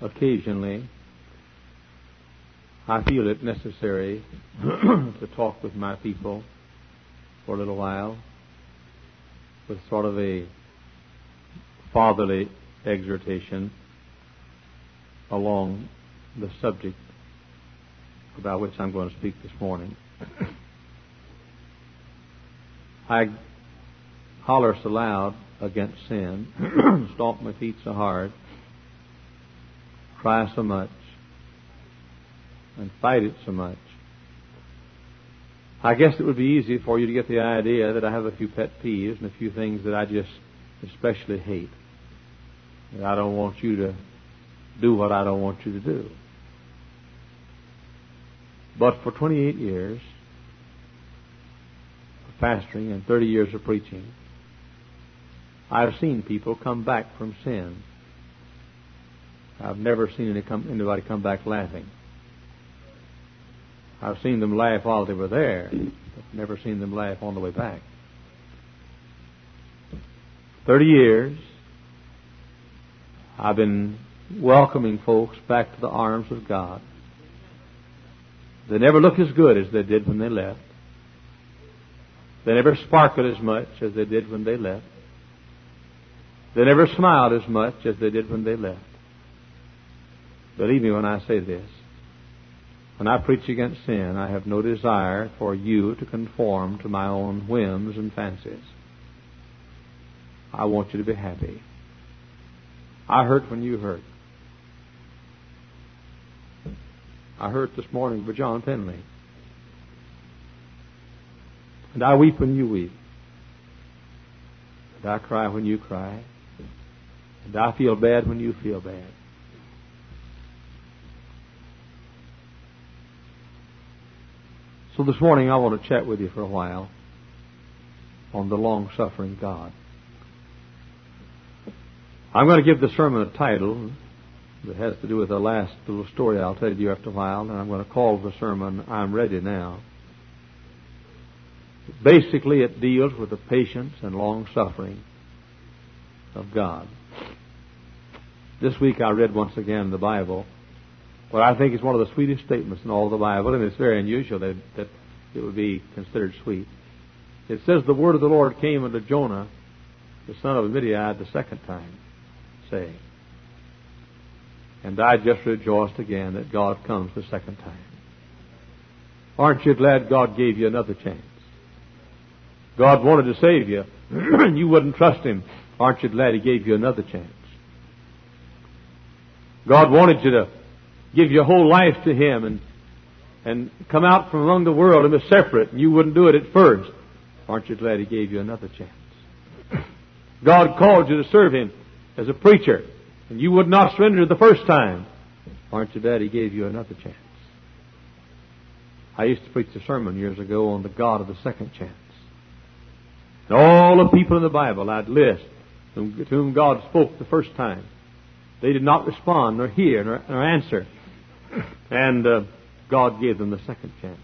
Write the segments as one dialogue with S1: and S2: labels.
S1: occasionally I feel it necessary to talk with my people for a little while with sort of a fatherly exhortation along the subject about which I'm going to speak this morning. I holler so loud against sin, stomp my feet so hard, cry so much, and fight it so much. I guess it would be easy for you to get the idea that I have a few pet peeves and a few things that I just especially hate. That I don't want you to do what I don't want you to do. But for 28 years of pastoring and 30 years of preaching, I've seen people come back from sin. I've never seen anybody come back laughing. I've seen them laugh while they were there, but never seen them laugh on the way back. Thirty years, I've been welcoming folks back to the arms of God. They never look as good as they did when they left. They never sparkled as much as they did when they left. They never smiled as much as they did when they left. Believe me when I say this. When I preach against sin, I have no desire for you to conform to my own whims and fancies. I want you to be happy. I hurt when you hurt. I hurt this morning for John Penley. And I weep when you weep. And I cry when you cry. And I feel bad when you feel bad. So this morning I want to chat with you for a while on the long suffering God. I'm going to give the sermon a title that has to do with the last little story I'll tell you after a while, and I'm going to call the sermon I'm Ready Now. Basically, it deals with the patience and long suffering of God. This week I read once again the Bible what I think is one of the sweetest statements in all the Bible, and it's very unusual that, that it would be considered sweet. It says, The word of the Lord came unto Jonah, the son of Amittai, the second time, saying, And I just rejoiced again that God comes the second time. Aren't you glad God gave you another chance? God wanted to save you, and you wouldn't trust Him. Aren't you glad He gave you another chance? God wanted you to give your whole life to Him and, and come out from among the world and be separate, and you wouldn't do it at first. Aren't you glad He gave you another chance? God called you to serve Him as a preacher, and you would not surrender the first time. Aren't you glad He gave you another chance? I used to preach a sermon years ago on the God of the second chance. And all the people in the Bible I'd list to whom God spoke the first time. They did not respond, nor hear, nor, nor answer. And uh, God gave them the second chance.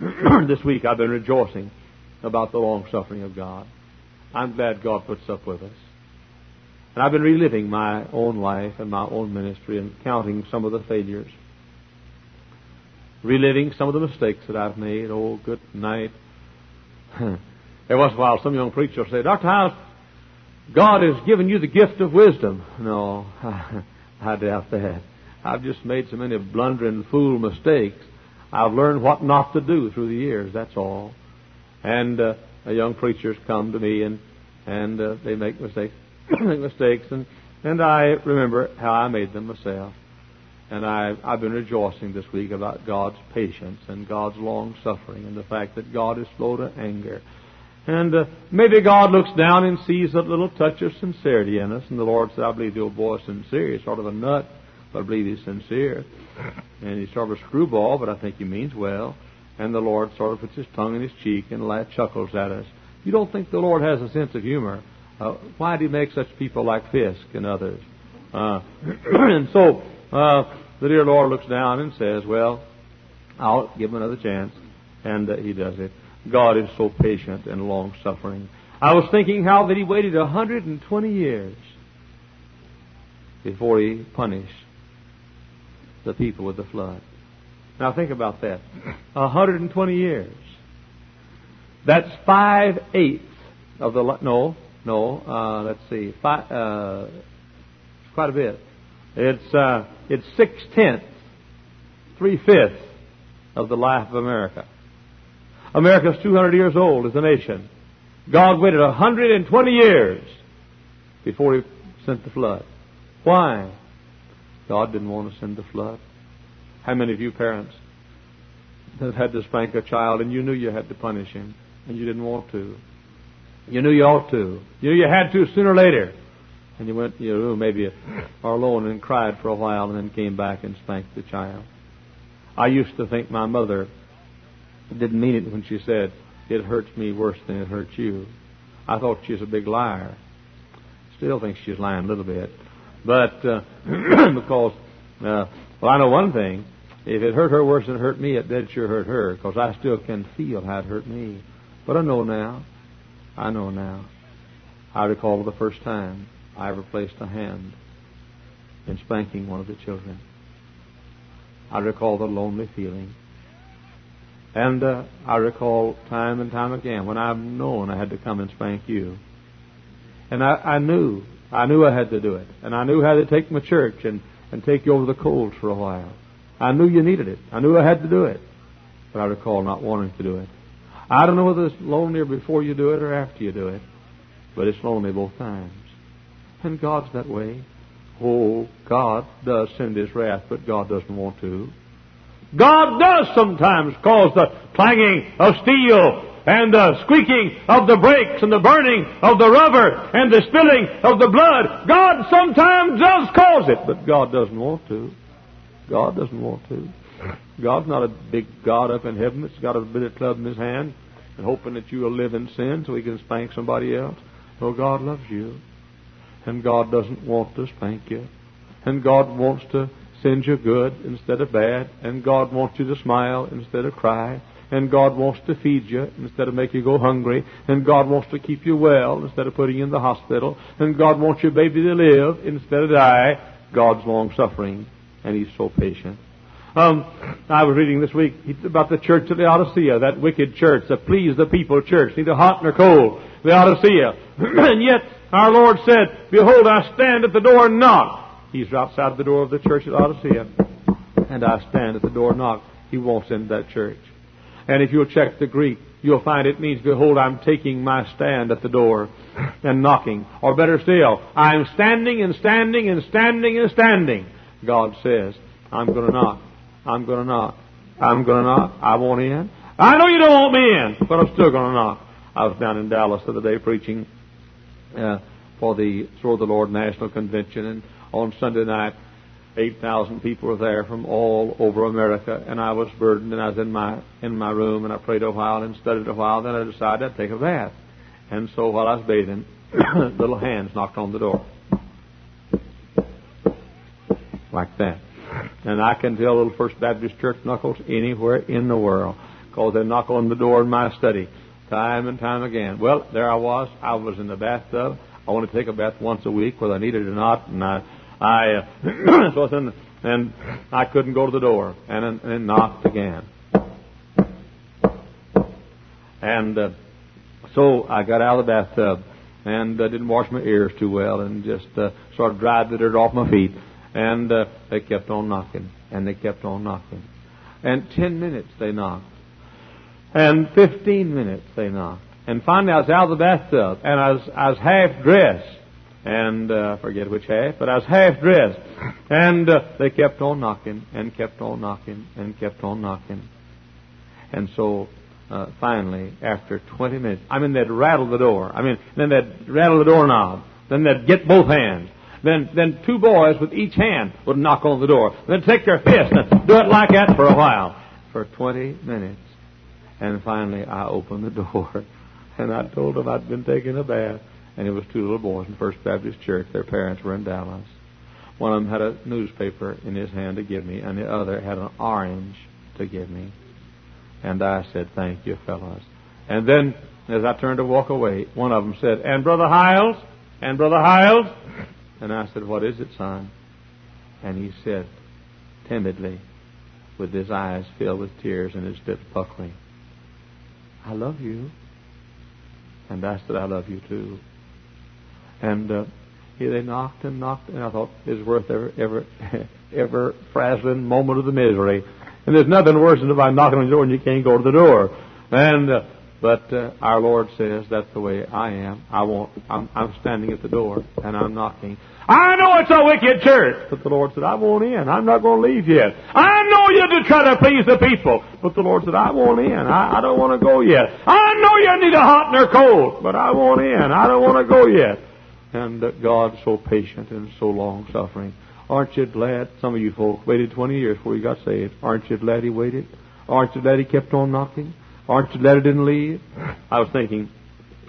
S1: this week I've been rejoicing about the long suffering of God. I'm glad God puts up with us. And I've been reliving my own life and my own ministry and counting some of the failures. Reliving some of the mistakes that I've made. Oh, good night. Every once in a while, some young preacher will say, Dr. Hyles, God has given you the gift of wisdom. No, I doubt that. I've just made so many blundering fool mistakes. I've learned what not to do through the years. That's all. And uh, young preachers come to me and and uh, they make mistakes, make mistakes, and and I remember how I made them myself. And I I've been rejoicing this week about God's patience and God's long suffering and the fact that God is slow to anger. And uh, maybe God looks down and sees that little touch of sincerity in us. And the Lord said, I believe the old boy is sincere. He's sort of a nut. But I believe he's sincere. And he's sort of a screwball, but I think he means well. And the Lord sort of puts his tongue in his cheek and laughs chuckles at us. You don't think the Lord has a sense of humor? Uh, why did he make such people like Fisk and others? Uh, and so uh, the dear Lord looks down and says, "Well, I'll give him another chance," and uh, he does it. God is so patient and long suffering. I was thinking how that he waited 120 years before he punished the people with the flood. Now think about that. 120 years. That's five eighths of the no no. Uh, let's see, five, uh, quite a bit. It's uh, it's six tenths, three fifths of the life of America. America's 200 years old as a nation. God waited 120 years before He sent the flood. Why? God didn't want to send the flood. How many of you parents have had to spank a child and you knew you had to punish him and you didn't want to? You knew you ought to. You knew you had to sooner or later. And you went to your room maybe or alone and cried for a while and then came back and spanked the child. I used to think my mother didn't mean it when she said, it hurts me worse than it hurts you. I thought she was a big liar. Still think she's lying a little bit. But, uh, because, uh, well, I know one thing. If it hurt her worse than it hurt me, it did sure hurt her, because I still can feel how it hurt me. But I know now. I know now. I recall the first time I ever placed a hand in spanking one of the children. I recall the lonely feeling. And uh, I recall time and time again when I've known I had to come and spank you. And I, I knew, I knew I had to do it. And I knew how to take my church and, and take you over the coals for a while. I knew you needed it. I knew I had to do it. But I recall not wanting to do it. I don't know whether it's lonelier before you do it or after you do it, but it's lonely both times. And God's that way. Oh, God does send His wrath, but God doesn't want to. God does sometimes cause the clanging of steel and the squeaking of the brakes and the burning of the rubber and the spilling of the blood. God sometimes does cause it, but God doesn't want to. God doesn't want to. God's not a big God up in heaven that's got a billiard club in his hand and hoping that you will live in sin so he can spank somebody else. No, God loves you. And God doesn't want to spank you. And God wants to send you good instead of bad. And God wants you to smile instead of cry. And God wants to feed you instead of make you go hungry. And God wants to keep you well instead of putting you in the hospital. And God wants your baby to live instead of die. God's long suffering. And He's so patient. Um, I was reading this week about the church of the Laodicea, that wicked church, the please the people church, neither hot nor cold, the Laodicea. and yet our Lord said, Behold, I stand at the door and knock. He's outside the door of the church at Laodicea. And I stand at the door and knock. He walks into that church. And if you'll check the Greek, you'll find it means, Behold, I'm taking my stand at the door and knocking. Or better still, I'm standing and standing and standing and standing. God says, I'm going to knock. I'm going to knock. I'm going to knock. I want in. I know you don't want me in, but I'm still going to knock. I was down in Dallas the other day preaching uh, for the of the Lord National Convention, and on Sunday night, 8,000 people were there from all over America, and I was burdened, and I was in my in my room, and I prayed a while and studied a while. Then I decided I'd take a bath, and so while I was bathing, little hands knocked on the door, like that. And I can tell little First Baptist Church knuckles anywhere in the world because they knock on the door in my study time and time again. Well, there I was. I was in the bathtub. I want to take a bath once a week, whether I needed it or not. And I, I, uh, so then, and I couldn't go to the door, and and knocked again. And uh, so I got out of the bathtub and uh, didn't wash my ears too well, and just uh, sort of dried the dirt off my feet. And uh, they kept on knocking, and they kept on knocking. And ten minutes they knocked. And fifteen minutes they knocked. And finally I was out of the bathtub, and I was, I was half dressed. And uh, forget which half, but I was half dressed. And uh, they kept on knocking, and kept on knocking, and kept on knocking. And so uh, finally, after 20 minutes, I mean, they'd rattle the door. I mean, then they'd rattle the doorknob. Then they'd get both hands. Then, then two boys with each hand would knock on the door. Then take their fist and do it like that for a while. For 20 minutes. And finally I opened the door and I told them I'd been taking a bath. And it was two little boys in First Baptist Church. Their parents were in Dallas. One of them had a newspaper in his hand to give me, and the other had an orange to give me. And I said, Thank you, fellows. And then, as I turned to walk away, one of them said, And Brother Hyles? And Brother Hyles? And I said, What is it, son? And he said, timidly, with his eyes filled with tears and his lips puckering, I love you. And I said, I love you too. And uh, they knocked and knocked, and I thought it's worth every, every, every frazzling moment of the misery. And there's nothing worse than if knocking on the door and you can't go to the door. And uh, but uh, our Lord says that's the way I am. I won't. I'm, I'm standing at the door and I'm knocking. I know it's a wicked church, but the Lord said I won't in. I'm not going to leave yet. I know you to try to please the people, but the Lord said I won't in. I, I don't want to go yet. I know you need a hot and cold, but I won't in. I don't want to go yet. And uh, God's so patient and so long suffering. Aren't you glad? Some of you folks waited 20 years before you got saved. Aren't you glad He waited? Aren't you glad He kept on knocking? Aren't you glad He didn't leave? I was thinking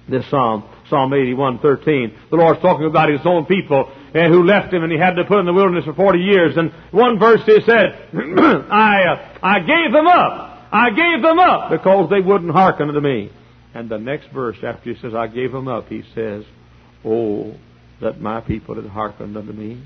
S1: this psalm, Psalm 81:13. The Lord's talking about His own people and eh, who left Him, and He had to put in the wilderness for 40 years. And one verse He said, "I uh, I gave them up. I gave them up because they wouldn't hearken unto me." And the next verse after He says, "I gave them up," He says, "Oh, that my people had hearkened unto me."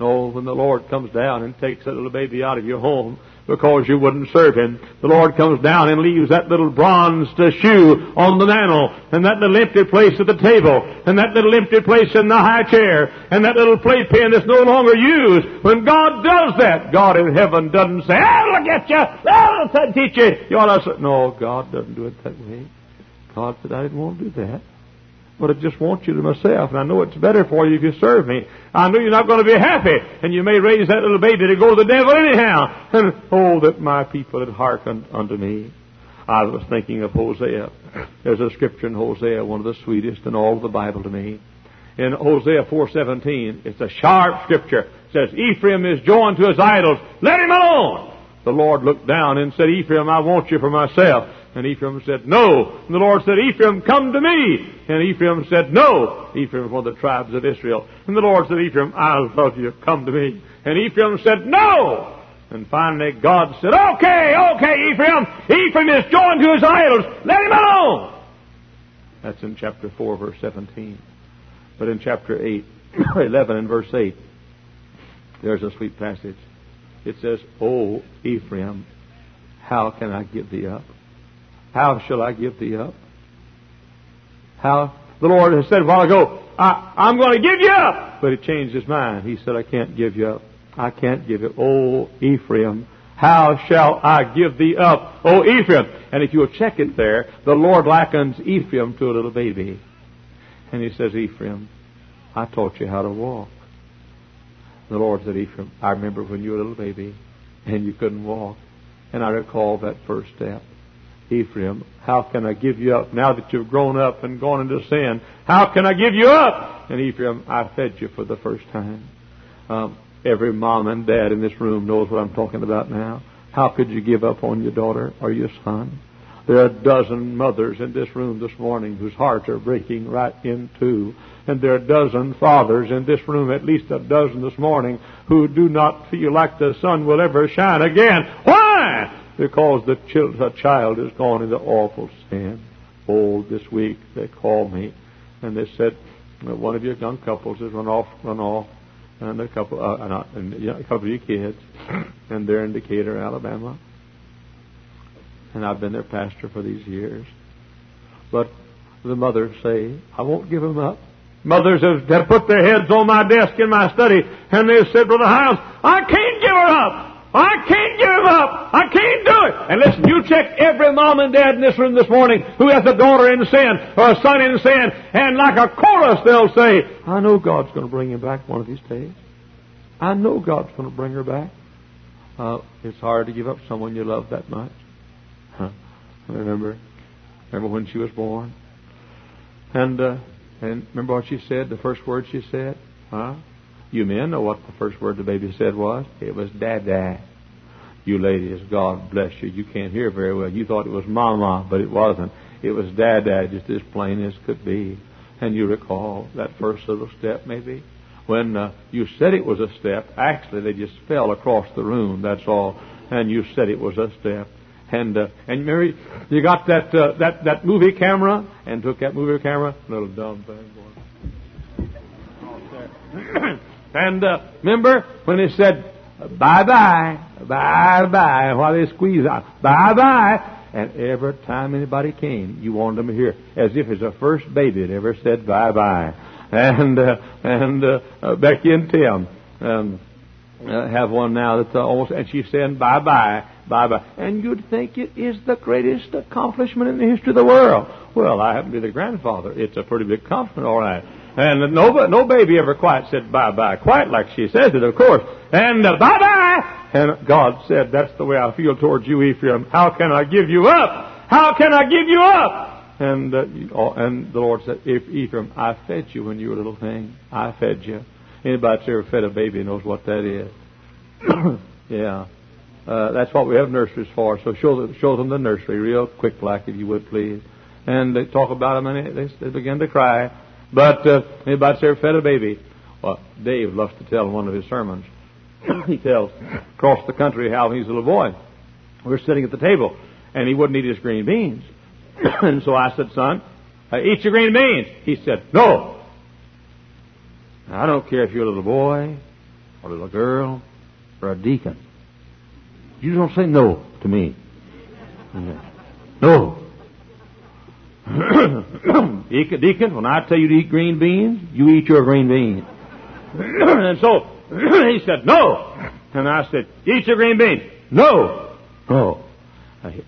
S1: No, when the Lord comes down and takes that little baby out of your home because you wouldn't serve Him, the Lord comes down and leaves that little bronze shoe on the mantle, and that little empty place at the table, and that little empty place in the high chair, and that little playpen that's no longer used. When God does that, God in heaven doesn't say, "I'll at you, I'll teach you." You ought to say, "No, God doesn't do it that way." God said, "I didn't want to do that." But I just want you to myself, and I know it's better for you if you serve me. I know you're not going to be happy, and you may raise that little baby to go to the devil anyhow. And oh, that my people had hearkened unto me. I was thinking of Hosea. There's a scripture in Hosea, one of the sweetest in all of the Bible to me. In Hosea 4:17, it's a sharp scripture. It says, "Ephraim is joined to his idols. Let him alone." The Lord looked down and said, "Ephraim, I want you for myself." And Ephraim said, No. And the Lord said, Ephraim, come to me. And Ephraim said, No. Ephraim one of the tribes of Israel. And the Lord said, Ephraim, I love you. Come to me. And Ephraim said, No. And finally God said, Okay, okay, Ephraim. Ephraim is joined to his idols. Let him alone. That's in chapter 4, verse 17. But in chapter 8, 11 and verse 8, there's a sweet passage. It says, Oh, Ephraim, how can I give thee up? How shall I give thee up? How? The Lord has said a while ago, I, I'm going to give you up. But he changed his mind. He said, I can't give you up. I can't give it. Oh, Ephraim, how shall I give thee up? Oh, Ephraim. And if you'll check it there, the Lord likens Ephraim to a little baby. And he says, Ephraim, I taught you how to walk. The Lord said, Ephraim, I remember when you were a little baby and you couldn't walk. And I recall that first step. Ephraim, how can I give you up now that you've grown up and gone into sin? How can I give you up? And Ephraim, I fed you for the first time. Um, every mom and dad in this room knows what I'm talking about now. How could you give up on your daughter or your son? There are a dozen mothers in this room this morning whose hearts are breaking right in two. And there are a dozen fathers in this room, at least a dozen this morning, who do not feel like the sun will ever shine again. Why? Because the child has gone into awful sin. Oh, this week they called me and they said one of your young couples has run off, run off, and a couple, uh, not, and a couple of your kids, and they're in Decatur, Alabama. And I've been their pastor for these years. But the mothers say, I won't give them up. Mothers have, put their heads on my desk in my study, and they've said, Brother Hyles, I can't give her up. I can't up. I can't do it. And listen, you check every mom and dad in this room this morning who has a daughter in sin or a son in sin, and like a chorus they'll say, I know God's going to bring him back one of these days. I know God's going to bring her back. Uh, it's hard to give up someone you love that much. Huh. Remember, remember when she was born, and uh, and remember what she said. The first word she said, huh? You men know what the first word the baby said was? It was Dada. You ladies, God bless you. You can't hear very well. You thought it was Mama, but it wasn't. It was Dada, just as plain as could be. And you recall that first little step, maybe? When uh, you said it was a step, actually they just fell across the room, that's all. And you said it was a step. And uh, and Mary, you got that uh, that that movie camera and took that movie camera, little dumb thing, boy. and uh, remember when he said, bye bye, bye bye, while they squeeze out, bye bye. And every time anybody came, you wanted them to hear, as if it's the first baby that ever said bye bye. And uh, and uh, uh, Becky and Tim um, uh, have one now that's uh, almost, and she's saying bye bye, bye bye. And you'd think it is the greatest accomplishment in the history of the world. Well, I happen to be the grandfather. It's a pretty big accomplishment, all right. And no, no baby ever quite said bye bye, quite like she says it, of course. And uh, bye bye. And God said, "That's the way I feel towards you, Ephraim. How can I give you up? How can I give you up?" And uh, oh, and the Lord said, "If Ephraim, I fed you when you were a little thing. I fed you. Anybody that's ever fed a baby knows what that is. yeah." Uh, that's what we have nurseries for. So show them, show them the nursery real quick, like if you would please. And they talk about them, and they, they begin to cry. But uh, anybody ever fed a baby? Well, Dave loves to tell one of his sermons. he tells across the country how he's a little boy. We're sitting at the table, and he wouldn't eat his green beans. and so I said, son, eat your green beans. He said, no. Now, I don't care if you're a little boy, or a little girl, or a deacon. You don't say no to me. No. Deacon, when I tell you to eat green beans, you eat your green beans. and so he said, no. And I said, eat your green beans. No. Oh. No.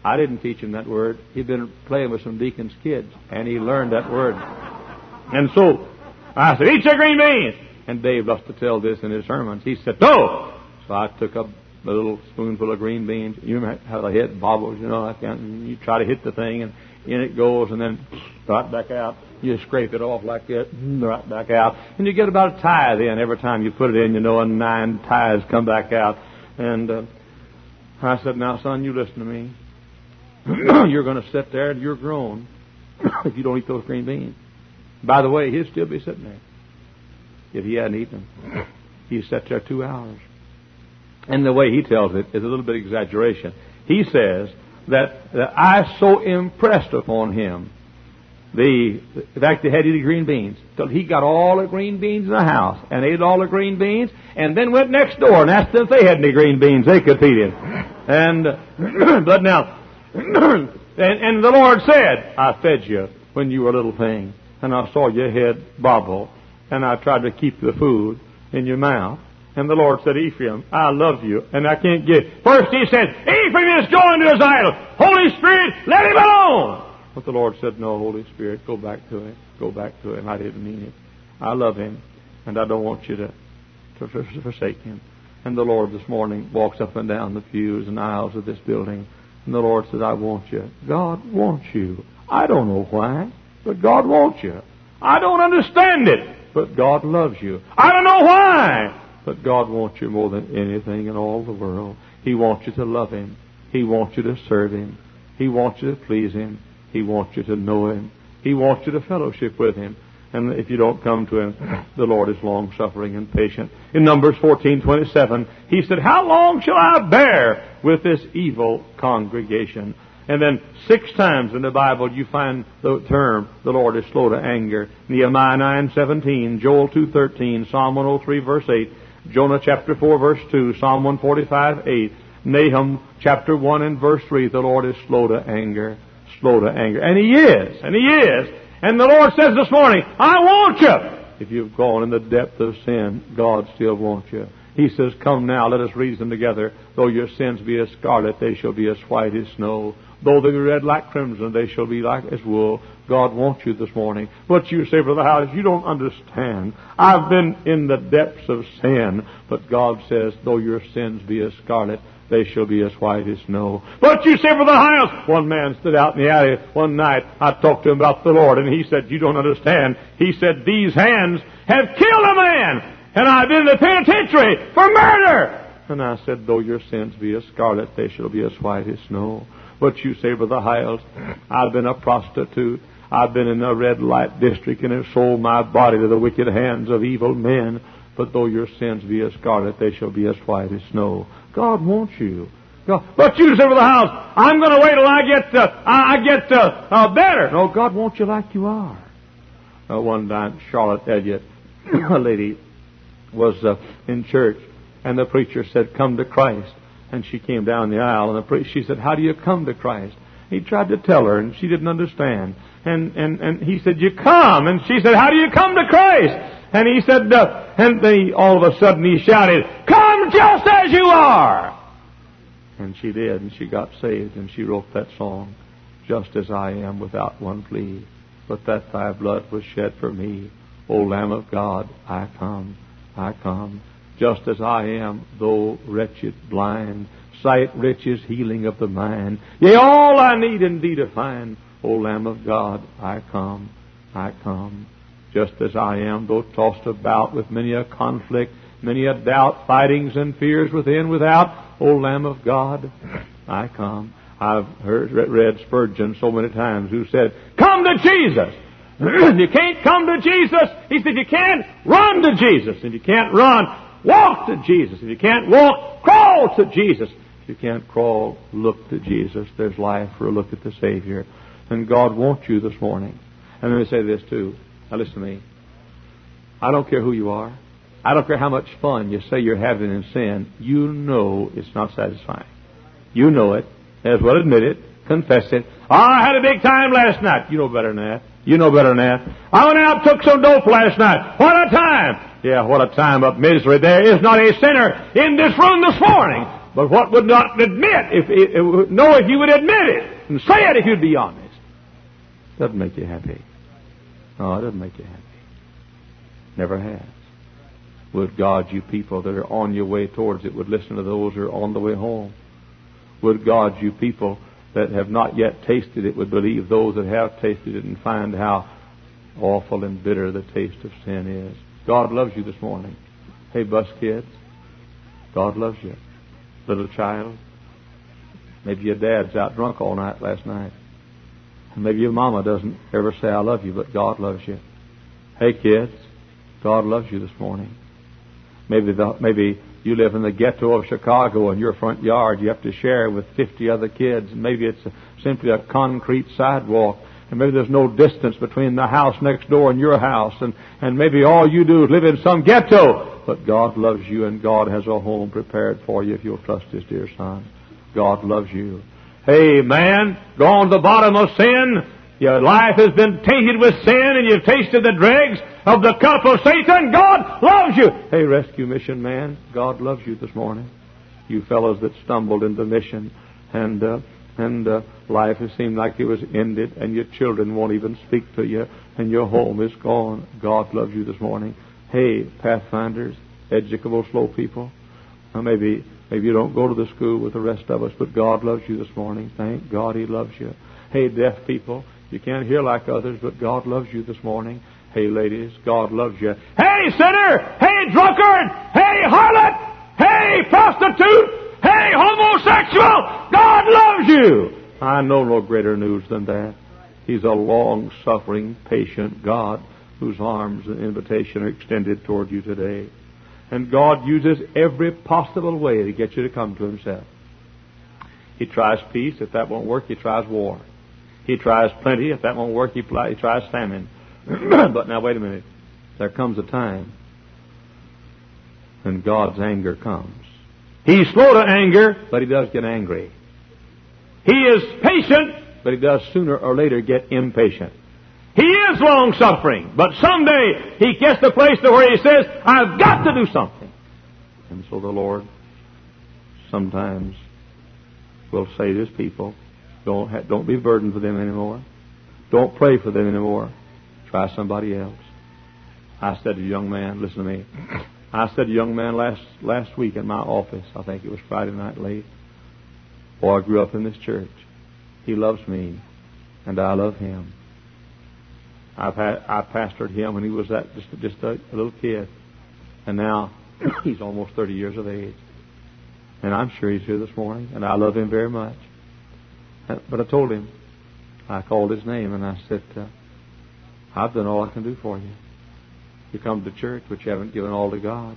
S1: I didn't teach him that word. He'd been playing with some deacon's kids, and he learned that word. And so I said, eat your green beans. And Dave loves to tell this in his sermons. He said, no. So I took up a little spoonful of green beans. You remember how the head bobbles, you know, and you try to hit the thing, and in it goes, and then right back out. You scrape it off like that, right back out, and you get about a tithe in every time you put it in. You know, and nine tithes come back out. And uh, I said, "Now, son, you listen to me. you're going to sit there, and you're grown if you don't eat those green beans. By the way, he'd still be sitting there if he hadn't eaten them. He sat there two hours." And the way he tells it is a little bit exaggeration. He says that, that I so impressed upon him the, the fact he had to eat green beans. Till he got all the green beans in the house and ate all the green beans and then went next door and asked them if they had any green beans they could feed him. And, but now, and, and the Lord said, I fed you when you were a little thing and I saw your head bobble and I tried to keep the food in your mouth. And the Lord said, Ephraim, I love you, and I can't get. First he said, Ephraim is going to his idol. Holy Spirit, let him alone. But the Lord said, No, Holy Spirit, go back to him. Go back to him. I didn't mean it. I love him, and I don't want you to, to forsake him. And the Lord this morning walks up and down the pews and aisles of this building, and the Lord says, I want you. God wants you. I don't know why, but God wants you. I don't understand it, but God loves you. I don't know why, but God wants you more than anything in all the world. He wants you to love Him. He wants you to serve Him. He wants you to please Him. He wants you to know Him. He wants you to fellowship with Him. And if you don't come to Him, the Lord is long suffering and patient. In Numbers 14:27, He said, "How long shall I bear with this evil congregation?" And then six times in the Bible you find the term, the Lord is slow to anger. Nehemiah 9:17, Joel 2:13, Psalm 103 verse 8, Jonah chapter 4 verse 2, Psalm 145 8, Nahum chapter 1 and verse 3, the Lord is slow to anger, slow to anger. And He is, and He is. And the Lord says this morning, I want you. If you've gone in the depth of sin, God still wants you. He says, Come now, let us reason together. Though your sins be as scarlet, they shall be as white as snow. Though they be red like crimson, they shall be like as wool. God wants you this morning. But you say, Brother Howard, you don't understand. I've been in the depths of sin. But God says, though your sins be as scarlet, they shall be as white as snow. But you say, Brother Hyles, one man stood out in the alley one night. I talked to him about the Lord, and he said, you don't understand. He said, these hands have killed a man, and I've been in the penitentiary for murder. And I said, though your sins be as scarlet, they shall be as white as snow. But you say, the Hyles, I've been a prostitute. I've been in a red light district and have sold my body to the wicked hands of evil men. But though your sins be as scarlet, they shall be as white as snow. God wants you. God, but you say, for the house? I'm going to wait till I get uh, I get uh, uh, better. No, God wants you like you are. Uh, one time, Charlotte Elliott, a lady was uh, in church, and the preacher said, "Come to Christ." And she came down the aisle, and the priest, she said, "How do you come to Christ?" He tried to tell her, and she didn't understand. And and and he said, "You come," and she said, "How do you come to Christ?" And he said, uh, and then all of a sudden he shouted, "Come just as you are." And she did, and she got saved, and she wrote that song, "Just as I am, without one plea, but that Thy blood was shed for me." O Lamb of God, I come, I come, just as I am, though wretched, blind, sight, riches, healing of the mind. Yea, all I need indeed to find. O Lamb of God, I come, I come, just as I am, though tossed about with many a conflict, many a doubt, fightings and fears within, without. O Lamb of God, I come. I've heard, read Spurgeon so many times who said, Come to Jesus! you can't come to Jesus. He said you can't run to Jesus. and you can't run, walk to Jesus. If you can't walk, crawl to Jesus. If you can't crawl, look to Jesus. There's life for a look at the Savior. And God wants you this morning. And let me say this too. Now listen to me. I don't care who you are. I don't care how much fun you say you're having in sin. You know it's not satisfying. You know it. As well admit it. Confess it. Oh, I had a big time last night. You know better than that. You know better than that. I went out took some dope last night. What a time! Yeah, what a time of misery. There is not a sinner in this room this morning, but what would not admit if, if know if you would admit it and say it if you'd be honest. Doesn't make you happy. No, it doesn't make you happy. Never has. Would God, you people that are on your way towards it, would listen to those who are on the way home. Would God, you people that have not yet tasted it would believe those that have tasted it and find how awful and bitter the taste of sin is. God loves you this morning. Hey, bus kids, God loves you. Little child, maybe your dad's out drunk all night last night. Maybe your mama doesn't ever say, I love you, but God loves you. Hey, kids, God loves you this morning. Maybe the, maybe you live in the ghetto of Chicago and your front yard you have to share with 50 other kids. Maybe it's simply a concrete sidewalk. And maybe there's no distance between the house next door and your house. And, and maybe all you do is live in some ghetto. But God loves you and God has a home prepared for you if you'll trust His dear Son. God loves you. Hey man, gone to the bottom of sin. Your life has been tainted with sin and you've tasted the dregs of the cup of Satan. God loves you. Hey, rescue mission man, God loves you this morning. You fellows that stumbled into mission and uh, and uh, life has seemed like it was ended, and your children won't even speak to you, and your home is gone. God loves you this morning. Hey, pathfinders, educable slow people. Now maybe maybe you don't go to the school with the rest of us, but God loves you this morning. Thank God He loves you. Hey, deaf people, you can't hear like others, but God loves you this morning. Hey, ladies, God loves you. Hey, sinner! Hey, drunkard! Hey, harlot! Hey, prostitute! Hey, homosexual! God loves you! I know no greater news than that. He's a long suffering, patient God whose arms and invitation are extended toward you today. And God uses every possible way to get you to come to Himself. He tries peace. If that won't work, He tries war. He tries plenty. If that won't work, He, he tries famine. but now wait a minute. There comes a time when God's anger comes. He's slow to anger, but he does get angry. He is patient, but he does sooner or later get impatient. He is long suffering, but someday he gets to the place to where he says, I've got to do something. And so the Lord sometimes will say to his people, don't, don't be burdened for them anymore. Don't pray for them anymore. Try somebody else. I said to a young man, listen to me. I said to a young man last last week in my office, I think it was Friday night late. Boy, I grew up in this church. He loves me, and I love him. I've had I pastored him when he was that just just a, a little kid, and now he's almost thirty years of age. And I'm sure he's here this morning, and I love him very much. But I told him, I called his name, and I said, uh, I've done all I can do for you. You come to church, but you haven't given all to God.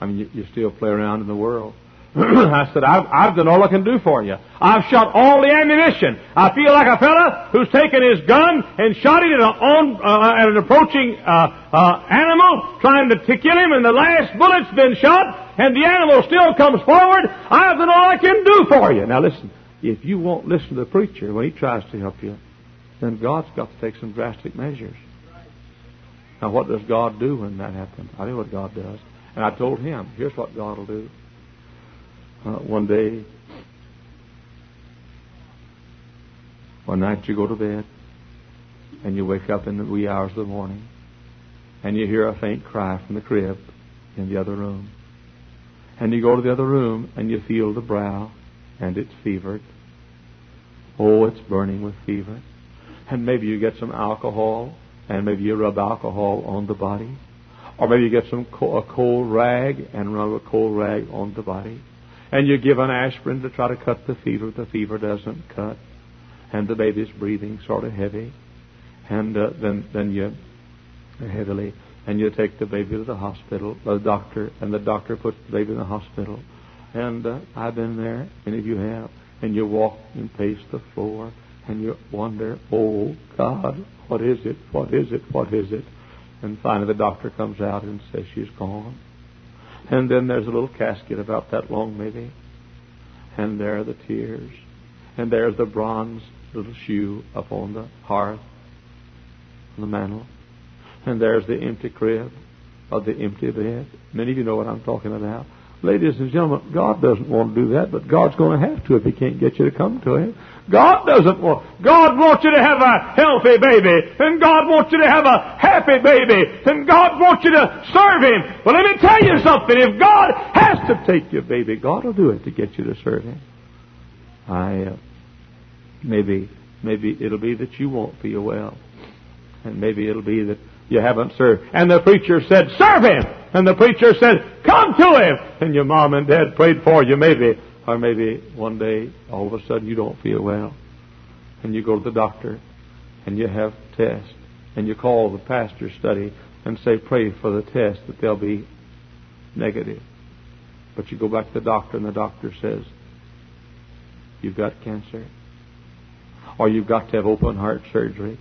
S1: I mean, you, you still play around in the world. I said, I've, I've done all I can do for you. I've shot all the ammunition. I feel like a fella who's taken his gun and shot it at, on, uh, at an approaching uh, uh, animal, trying to, to kill him, and the last bullet's been shot, and the animal still comes forward. I've done all I can do for you. Now listen, if you won't listen to the preacher when he tries to help you, then God's got to take some drastic measures. Now, what does God do when that happens? I know what God does. And I told him, here's what God will do uh, one day, one night you go to bed and you wake up in the wee hours of the morning and you hear a faint cry from the crib in the other room. And you go to the other room and you feel the brow and it's fevered. Oh, it's burning with fever. And maybe you get some alcohol and maybe you rub alcohol on the body. Or maybe you get some co- a cold rag and rub a cold rag on the body. And you give an aspirin to try to cut the fever. The fever doesn't cut, and the baby's breathing sort of heavy, and uh, then then you heavily, and you take the baby to the hospital, the doctor, and the doctor puts the baby in the hospital, and uh, I've been there, and if you have, and you walk and pace the floor, and you wonder, oh God, what is it? What is it? What is it? And finally, the doctor comes out and says she's gone. And then there's a little casket about that long, maybe. And there are the tears. And there's the bronze little shoe up on the hearth, on the mantel. And there's the empty crib or the empty bed. Many of you know what I'm talking about. Ladies and gentlemen, God doesn't want to do that, but God's going to have to if He can't get you to come to Him. God doesn't want, God wants you to have a healthy baby, and God wants you to have a happy baby, and God wants you to serve Him. Well, let me tell you something. If God has to take your baby, God will do it to get you to serve Him. I, uh, maybe, maybe it'll be that you won't feel well. And maybe it'll be that you haven't served. And the preacher said, serve Him! And the preacher said, come to Him! And your mom and dad prayed for you, maybe. Or maybe one day, all of a sudden, you don't feel well. And you go to the doctor, and you have tests. And you call the pastor's study and say, pray for the test that they'll be negative. But you go back to the doctor, and the doctor says, you've got cancer. Or you've got to have open heart surgery.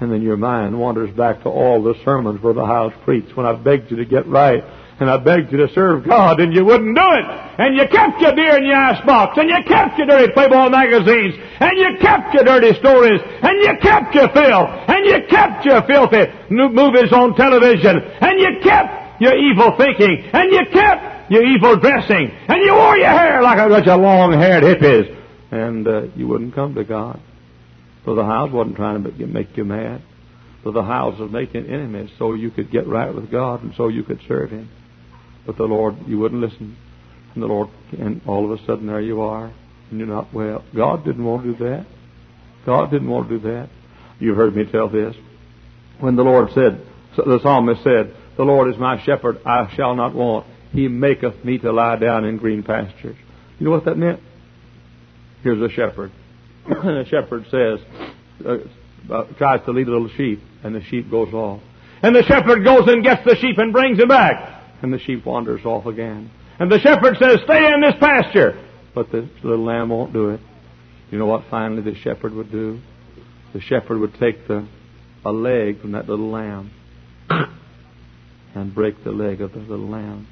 S1: And then your mind wanders back to all the sermons where the house preached when I begged you to get right and I begged you to serve God and you wouldn't do it. And you kept your beer in your icebox and you kept your dirty Playboy magazines and you kept your dirty stories and you kept your filth and you kept your filthy movies on television and you kept your evil thinking and you kept your evil dressing and you wore your hair like a bunch of long-haired hippies and uh, you wouldn't come to God. So the house wasn't trying to make you mad. So the house was making enemies so you could get right with God and so you could serve Him. But the Lord, you wouldn't listen. And the Lord, and all of a sudden there you are, and you're not well. God didn't want to do that. God didn't want to do that. You've heard me tell this. When the Lord said, the psalmist said, The Lord is my shepherd, I shall not want. He maketh me to lie down in green pastures. You know what that meant? Here's a shepherd. And the shepherd says, uh, uh, tries to lead a little sheep, and the sheep goes off. And the shepherd goes and gets the sheep and brings him back. And the sheep wanders off again. And the shepherd says, stay in this pasture. But the little lamb won't do it. You know what finally the shepherd would do? The shepherd would take the, a leg from that little lamb and break the leg of the little lamb.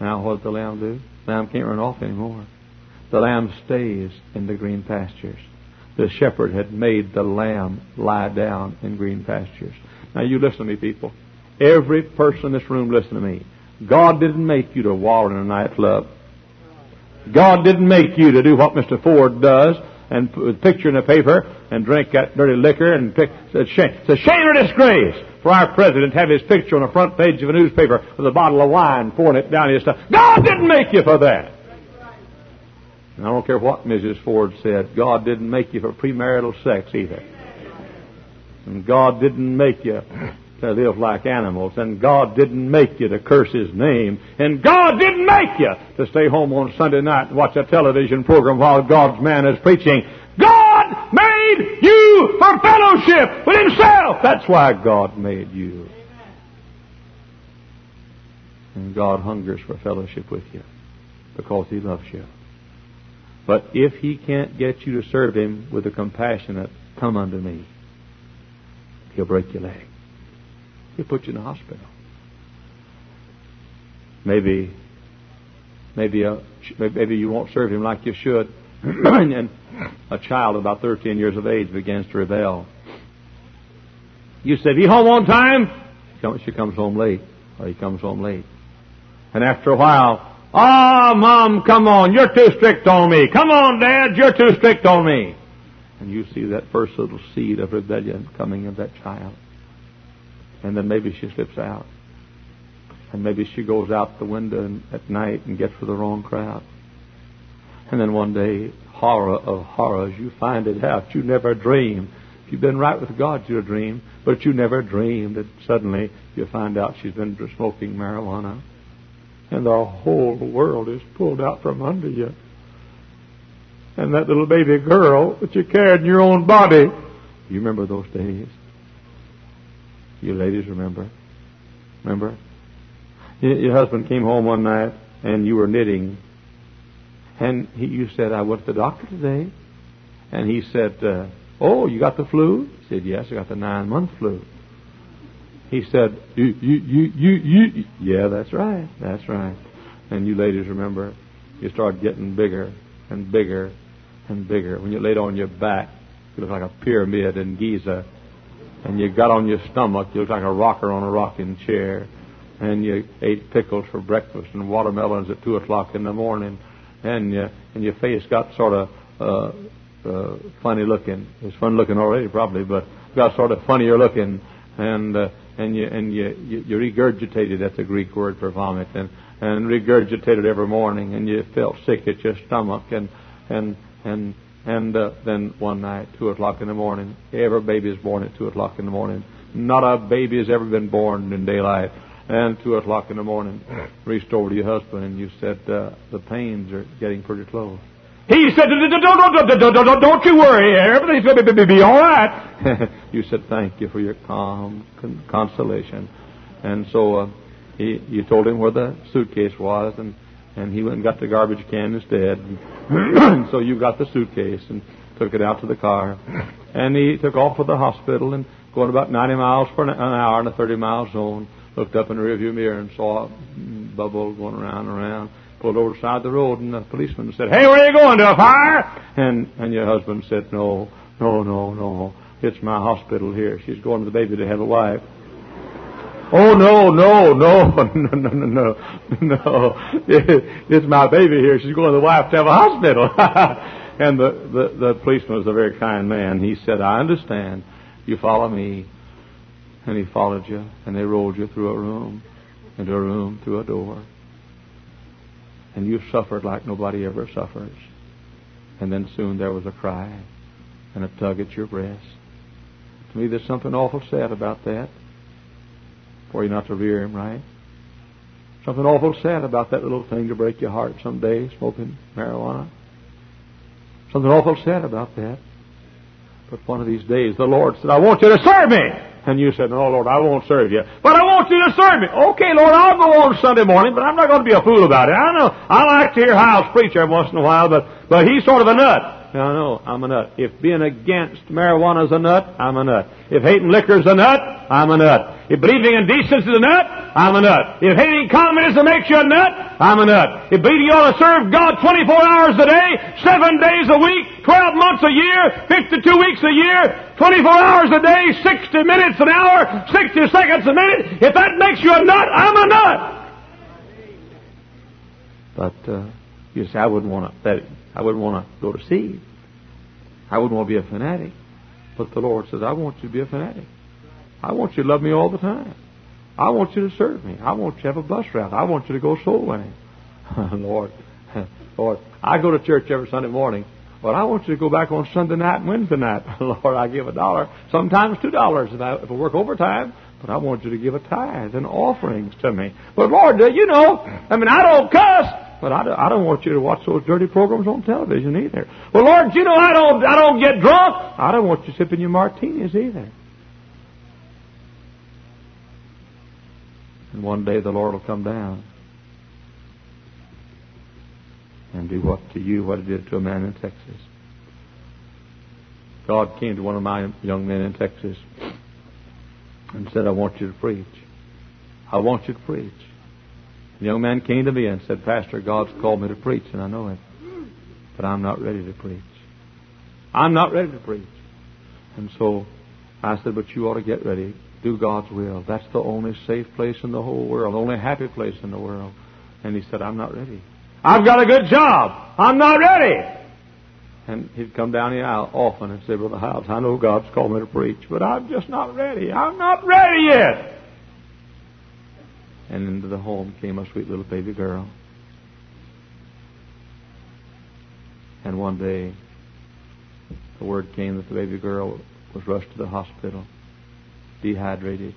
S1: Now what does the lamb do? The lamb can't run off anymore. The lamb stays in the green pastures. The shepherd had made the lamb lie down in green pastures. Now you listen to me, people. Every person in this room, listen to me. God didn't make you to wallow in a nightclub. God didn't make you to do what Mr. Ford does and put a picture in the paper and drink that dirty liquor and pick. It's a shame, it's a shame or disgrace for our president to have his picture on the front page of a newspaper with a bottle of wine pouring it down his stuff. God didn't make you for that. And I don't care what Mrs. Ford said. God didn't make you for premarital sex either. And God didn't make you to live like animals. And God didn't make you to curse His name. And God didn't make you to stay home on Sunday night and watch a television program while God's man is preaching. God made you for fellowship with Himself. That's why God made you. And God hungers for fellowship with you. because He loves you. But if He can't get you to serve Him with a compassionate, come unto me, He'll break your leg. He'll put you in the hospital. Maybe, maybe, uh, a, maybe you won't serve Him like you should. and a child about 13 years of age begins to rebel. You said, "He home on time?" She comes home late, or he comes home late. And after a while, "Ah, oh, mom, come on, you're too strict on me. Come on, dad, you're too strict on me." And you see that first little seed of rebellion coming in that child. And then maybe she slips out. And maybe she goes out the window at night and gets with the wrong crowd. And then one day, horror of horrors, you find it out. You never dreamed. If you've been right with God, you'll dream. But you never dreamed that suddenly you find out she's been smoking marijuana. And the whole world is pulled out from under you. And that little baby girl that you carried in your own body. You remember those days? You ladies remember? Remember? Your husband came home one night and you were knitting and he, you said, I went to the doctor today. And he said, uh, Oh, you got the flu? He said, Yes, I got the nine month flu. He said, you, you, you, you, you, yeah, that's right, that's right. And you ladies remember, you start getting bigger and bigger and bigger. When you laid on your back, you look like a pyramid in Giza. And you got on your stomach, you look like a rocker on a rocking chair. And you ate pickles for breakfast and watermelons at two o'clock in the morning and uh, and your face got sort of uh, uh, funny looking. It's fun looking already, probably, but got sort of funnier looking, and uh, and you and you, you you regurgitated. That's a Greek word for vomit, and and regurgitated every morning, and you felt sick at your stomach, and and and and uh, then one night, two o'clock in the morning, every baby is born at two o'clock in the morning. Not a baby has ever been born in daylight and two o'clock in the morning, reached over to your husband and you said, uh, the pains are getting pretty close. He said, don't, you worry, everything's going to be, all right. you said, thank you for your calm consolation. And so uh, you told him where the suitcase was, and, and he went and got the garbage can instead. And so you got the suitcase and took it out to the car. And he took off for the hospital and going about 90 miles per an hour in a 30 mile zone looked up in the rearview mirror and saw a bubble going around and around. Pulled over the side of the road, and the policeman said, "Hey, where are you going to a fire?" And and your husband said, "No, no, no, no. It's my hospital here. She's going to the baby to have a wife." Oh no, no, no, no, no, no, no, no! It's my baby here. She's going to the wife to have a hospital. and the, the the policeman was a very kind man. He said, "I understand. You follow me." And he followed you, and they rolled you through a room, into a room, through a door. And you suffered like nobody ever suffers. And then soon there was a cry and a tug at your breast. To me, there's something awful sad about that. For you not to rear him right. Something awful sad about that little thing to break your heart someday, smoking marijuana. Something awful sad about that. But one of these days, the Lord said, I want you to serve me. And you said, No, Lord, I won't serve you. But I want you to serve me. Okay, Lord, I'll go on Sunday morning, but I'm not going to be a fool about it. I know, I like to hear Hyles preach every once in a while, but, but he's sort of a nut. I know, I'm a nut. If being against marijuana is a nut, I'm a nut. If hating liquor is a nut, I'm a nut. If believing in decency is a nut, I'm a nut. If hating communism makes you a nut, I'm a nut. If believing you ought to serve God 24 hours a day, 7 days a week, 12 months a year, 52 weeks a year, 24 hours a day, 60 minutes an hour, 60 seconds a minute, if that makes you a nut, I'm a nut. But, uh, you say, I wouldn't want to, I wouldn't want to go to sea. I wouldn't want to be a fanatic. But the Lord says, I want you to be a fanatic. I want you to love me all the time. I want you to serve me. I want you to have a bus route. I want you to go soul winning. Lord, Lord, I go to church every Sunday morning, but I want you to go back on Sunday night and Wednesday night. Lord, I give a dollar, sometimes two dollars if I, if I work overtime, but I want you to give a tithe and offerings to me. But Lord, you know, I mean, I don't cuss. But I don't, I don't want you to watch those dirty programs on television either. Well, Lord, you know I don't I don't get drunk. I don't want you sipping your martinis either. And one day the Lord will come down. And do what to you what it did to a man in Texas. God came to one of my young men in Texas and said, I want you to preach. I want you to preach. The young man came to me and said, Pastor, God's called me to preach, and I know it. But I'm not ready to preach. I'm not ready to preach. And so I said, But you ought to get ready. Do God's will. That's the only safe place in the whole world, the only happy place in the world. And he said, I'm not ready. I've got a good job. I'm not ready. And he'd come down the aisle often and say, Brother Hyles, I know God's called me to preach, but I'm just not ready. I'm not ready yet. And into the home came a sweet little baby girl. And one day, the word came that the baby girl was rushed to the hospital, dehydrated.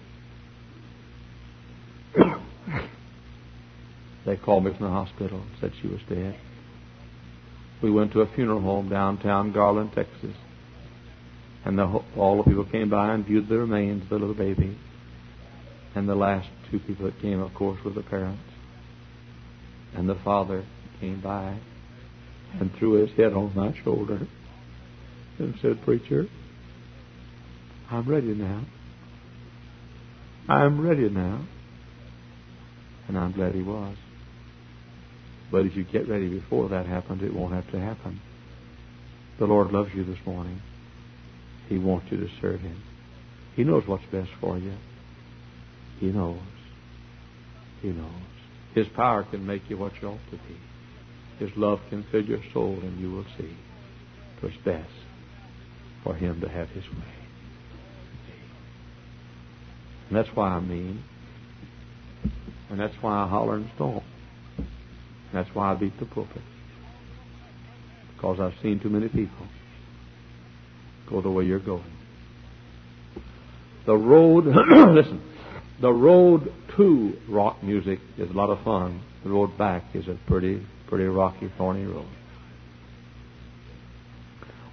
S1: They called me from the hospital and said she was dead. We went to a funeral home downtown Garland, Texas. And the, all the people came by and viewed the remains of the little baby. And the last two people that came, of course, were the parents. And the father came by and threw his head on my shoulder and said, Preacher, I'm ready now. I'm ready now. And I'm glad he was. But if you get ready before that happens, it won't have to happen. The Lord loves you this morning. He wants you to serve Him. He knows what's best for you. He knows. He knows. His power can make you what you ought to be. His love can fill your soul, and you will see it best for Him to have His way. And that's why I mean. And that's why I holler and stomp. That's why I beat the pulpit. Because I've seen too many people go the way you're going. The road, listen, the road to rock music is a lot of fun. The road back is a pretty, pretty rocky, thorny road.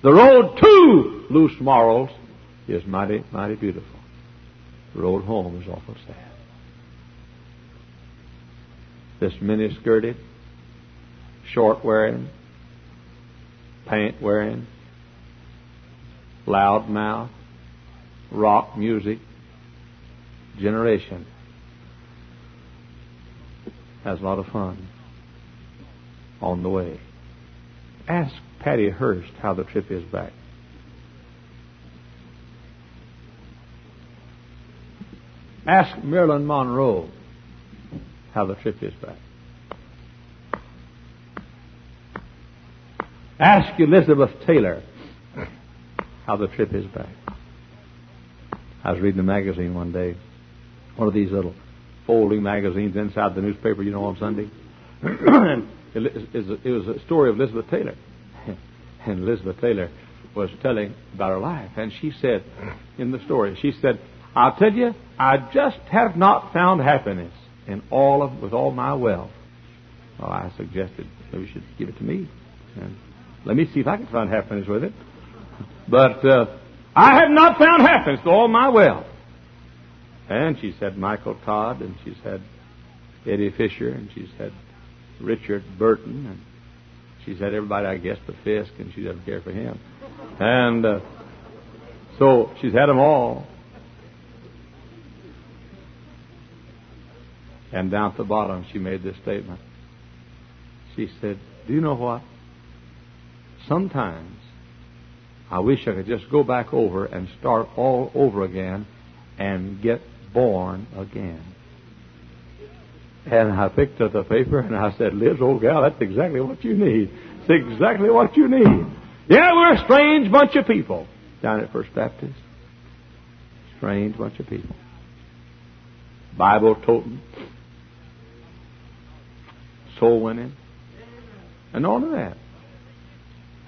S1: The road to loose morals is mighty, mighty beautiful. The road home is awful sad. This mini-skirted, short wearing, paint wearing, loud mouth, rock music generation has a lot of fun on the way. Ask Patty Hearst how the trip is back. Ask Marilyn Monroe how the trip is back. Ask Elizabeth Taylor how the trip is back. I was reading a magazine one day, one of these little folding magazines inside the newspaper, you know, on Sunday. and it was a story of Elizabeth Taylor. And Elizabeth Taylor was telling about her life. And she said, in the story, she said, I'll tell you, I just have not found happiness in all of, with all my wealth. Well, I suggested maybe you should give it to me. And let me see if I can find happiness with it. But uh, I have not found happiness to all my wealth. And she said Michael Todd, and she's had Eddie Fisher, and she's had Richard Burton, and she said everybody, I guess, but Fisk, and she doesn't care for him. And uh, so she's had them all. And down at the bottom, she made this statement. She said, Do you know what? Sometimes I wish I could just go back over and start all over again and get born again. And I picked up the paper and I said, Liz, old gal, that's exactly what you need. It's exactly what you need. Yeah, we're a strange bunch of people down at First Baptist. Strange bunch of people. Bible toting, soul winning, and all of that.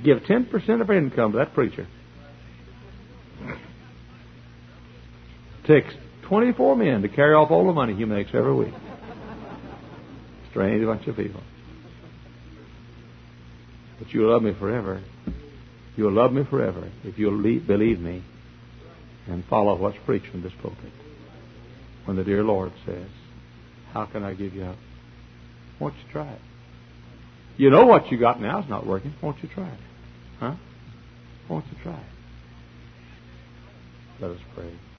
S1: Give 10% of our income to that preacher. Takes 24 men to carry off all the money he makes every week. Strange bunch of people. But you'll love me forever. You'll love me forever if you'll believe me and follow what's preached from this pulpit. When the dear Lord says, How can I give you up? Won't you try it? You know what you got now is not working. Won't you try it? Huh? Won't you try? Let us pray.